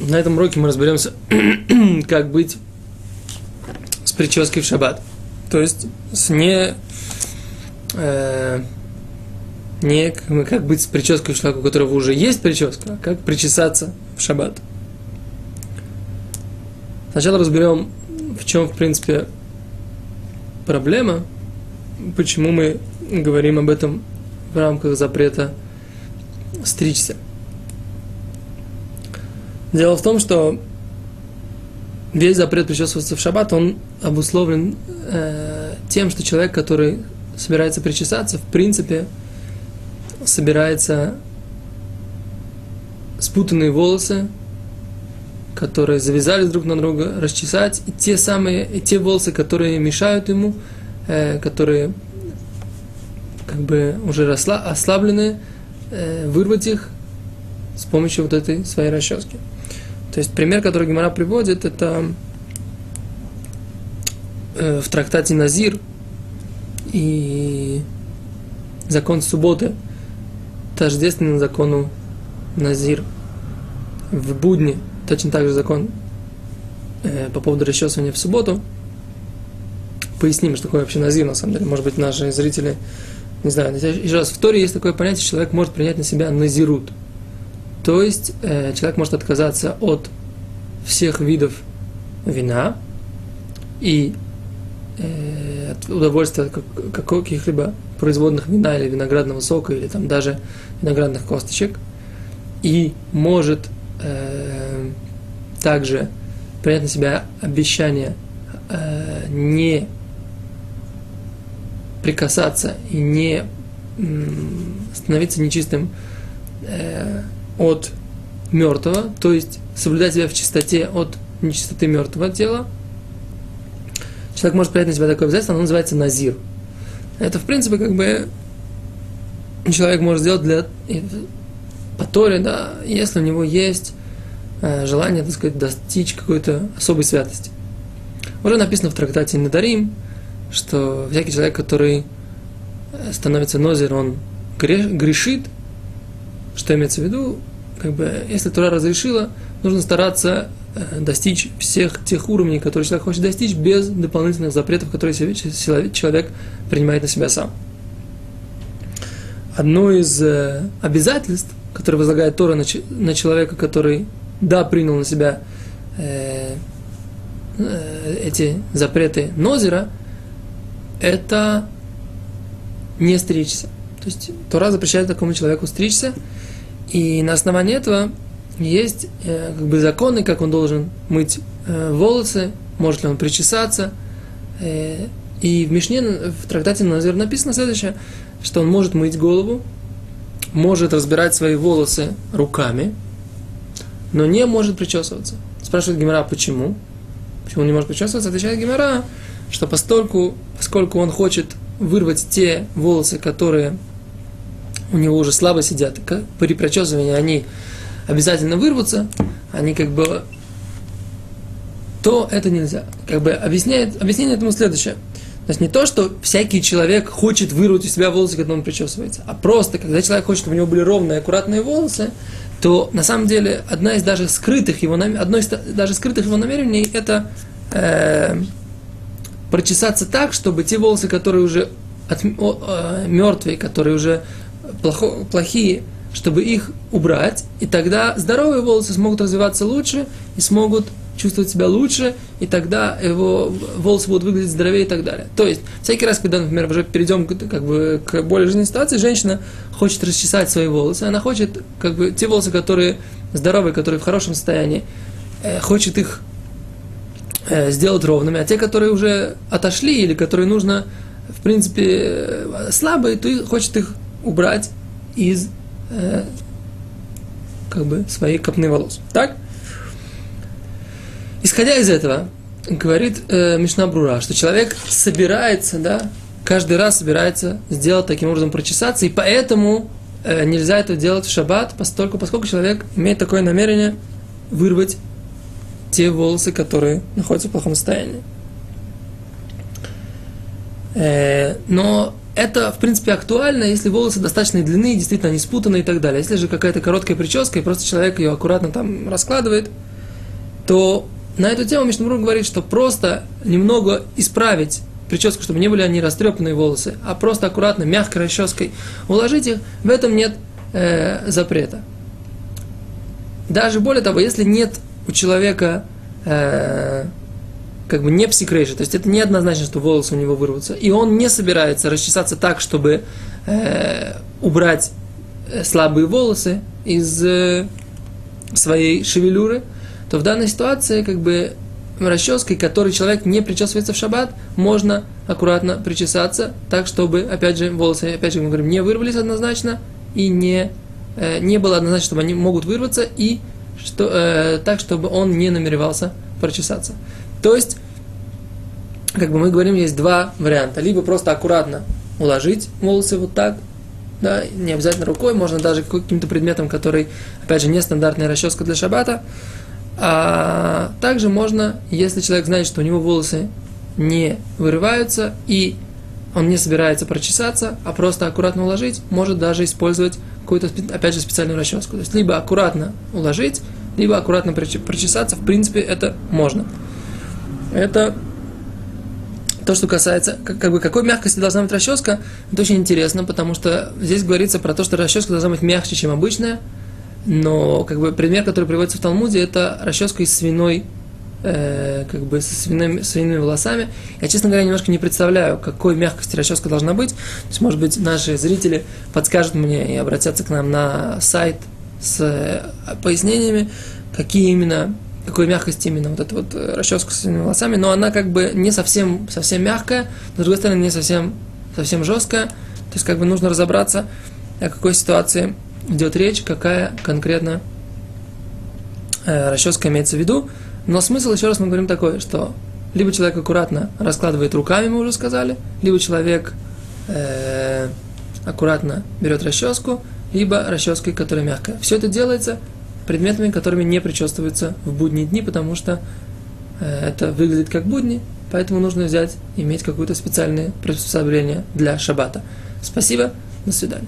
На этом уроке мы разберемся, как быть с прической в шаббат. То есть с не, э, не как быть с прической у человека, у которого уже есть прическа, а как причесаться в шаббат. Сначала разберем, в чем, в принципе, проблема, почему мы говорим об этом в рамках запрета стричься. Дело в том, что весь запрет причесываться в шаббат, он обусловлен э, тем, что человек, который собирается причесаться, в принципе, собирается спутанные волосы, которые завязались друг на друга, расчесать, и те самые, и те волосы, которые мешают ему, э, которые как бы уже росла, ослаблены, э, вырвать их с помощью вот этой своей расчески. То есть пример, который Гимара приводит, это э, в трактате Назир и закон субботы тождественный закону Назир. В будни точно так же закон э, по поводу расчесывания в субботу. Поясним, что такое вообще Назир, на самом деле. Может быть, наши зрители не знаю, еще раз, в Торе есть такое понятие, человек может принять на себя назирут. То есть э, человек может отказаться от всех видов вина и э, от удовольствия от каких-либо производных вина или виноградного сока, или там даже виноградных косточек, и может э, также принять на себя обещание э, не прикасаться и не становиться нечистым э, от мертвого, то есть соблюдать себя в чистоте от нечистоты мертвого тела. Человек может принять на себя такое обязательство, оно называется назир. Это, в принципе, как бы человек может сделать для по Торе, да, если у него есть э, желание, так сказать, достичь какой-то особой святости. Уже написано в трактате Надарим, что всякий человек, который э, становится нозер, он грешит, что имеется в виду, как бы, если Тура разрешила, нужно стараться э, достичь всех тех уровней, которые человек хочет достичь, без дополнительных запретов, которые человек принимает на себя сам. Одно из э, обязательств, которое возлагает Тора на, человека, который, да, принял на себя э, эти запреты Нозера – это не стричься. То есть Тора запрещает такому человеку стричься, и на основании этого есть э, как бы законы, как он должен мыть э, волосы, может ли он причесаться. Э, и в Мишне, в трактате Назир написано следующее, что он может мыть голову, может разбирать свои волосы руками, но не может причесываться. Спрашивает Гимара, почему? Почему он не может причесываться? Отвечает Гимара, что постольку, поскольку он хочет вырвать те волосы, которые у него уже слабо сидят, при прочесывании они обязательно вырвутся, они как бы то это нельзя. Как бы объясняет, объяснение этому следующее. То есть не то, что всякий человек хочет вырвать из себя волосы, когда он причесывается, а просто, когда человек хочет, чтобы у него были ровные, аккуратные волосы, то на самом деле одна из даже скрытых его, одно из даже скрытых его намерений это э, прочесаться так, чтобы те волосы, которые уже от, о, э, мертвые, которые уже плохо, плохие, чтобы их убрать, и тогда здоровые волосы смогут развиваться лучше и смогут чувствовать себя лучше, и тогда его волосы будут выглядеть здоровее и так далее. То есть, всякий раз, когда, например, уже перейдем как бы, к более жизненной ситуации, женщина хочет расчесать свои волосы, она хочет, как бы, те волосы, которые здоровые, которые в хорошем состоянии, э, хочет их Э, сделать ровными, а те, которые уже отошли или которые нужно, в принципе, э, слабые, то хочет их убрать из э, как бы своей копны волос. Так? Исходя из этого, говорит э, Мишна Брура, что человек собирается, да, каждый раз собирается сделать таким образом прочесаться, и поэтому э, нельзя это делать в шаббат, поскольку, поскольку человек имеет такое намерение вырвать те волосы, которые находятся в плохом состоянии. Э, но это, в принципе, актуально, если волосы достаточной длины, действительно не спутаны и так далее. Если же какая-то короткая прическа, и просто человек ее аккуратно там раскладывает, то на эту тему Мишнабрур говорит, что просто немного исправить прическу, чтобы не были они растрепанные волосы, а просто аккуратно, мягкой расческой уложить их, в этом нет э, запрета. Даже более того, если нет у человека э, как бы не псикрейши, то есть это не однозначно, что волосы у него вырвутся, и он не собирается расчесаться так, чтобы э, убрать э, слабые волосы из э, своей шевелюры, то в данной ситуации как бы расческой, которой человек не причесывается в шаббат, можно аккуратно причесаться, так чтобы, опять же, волосы, опять же, мы говорим, не вырвались однозначно, и не, э, не было однозначно, что они могут вырваться, и что, э, так, чтобы он не намеревался прочесаться. То есть, как бы мы говорим, есть два варианта. Либо просто аккуратно уложить волосы вот так, да, не обязательно рукой, можно даже каким-то предметом, который, опять же, не стандартная расческа для шабата. А также можно, если человек знает, что у него волосы не вырываются и он не собирается прочесаться, а просто аккуратно уложить, может даже использовать какую-то, опять же, специальную расческу. То есть, либо аккуратно уложить, либо аккуратно прочесаться, в принципе, это можно. Это то, что касается, как, как бы, какой мягкости должна быть расческа, это очень интересно, потому что здесь говорится про то, что расческа должна быть мягче, чем обычная, но как бы пример, который приводится в Талмуде, это расческа из свиной, э, как бы со свиными, свиными волосами. Я, честно говоря, немножко не представляю, какой мягкости расческа должна быть. То есть, может быть, наши зрители подскажут мне и обратятся к нам на сайт с э, пояснениями, какие именно какой мягкости именно вот эта вот э, расческа с волосами, но она как бы не совсем, совсем мягкая, но с другой стороны не совсем, совсем жесткая. То есть как бы нужно разобраться, о какой ситуации идет речь, какая конкретно э, расческа имеется в виду. Но смысл, еще раз мы говорим такой, что либо человек аккуратно раскладывает руками, мы уже сказали, либо человек э, аккуратно берет расческу, либо расческой, которая мягкая. Все это делается предметами, которыми не причесываются в будние дни, потому что э, это выглядит как будни, поэтому нужно взять, иметь какое-то специальное приспособление для шаббата. Спасибо, до свидания.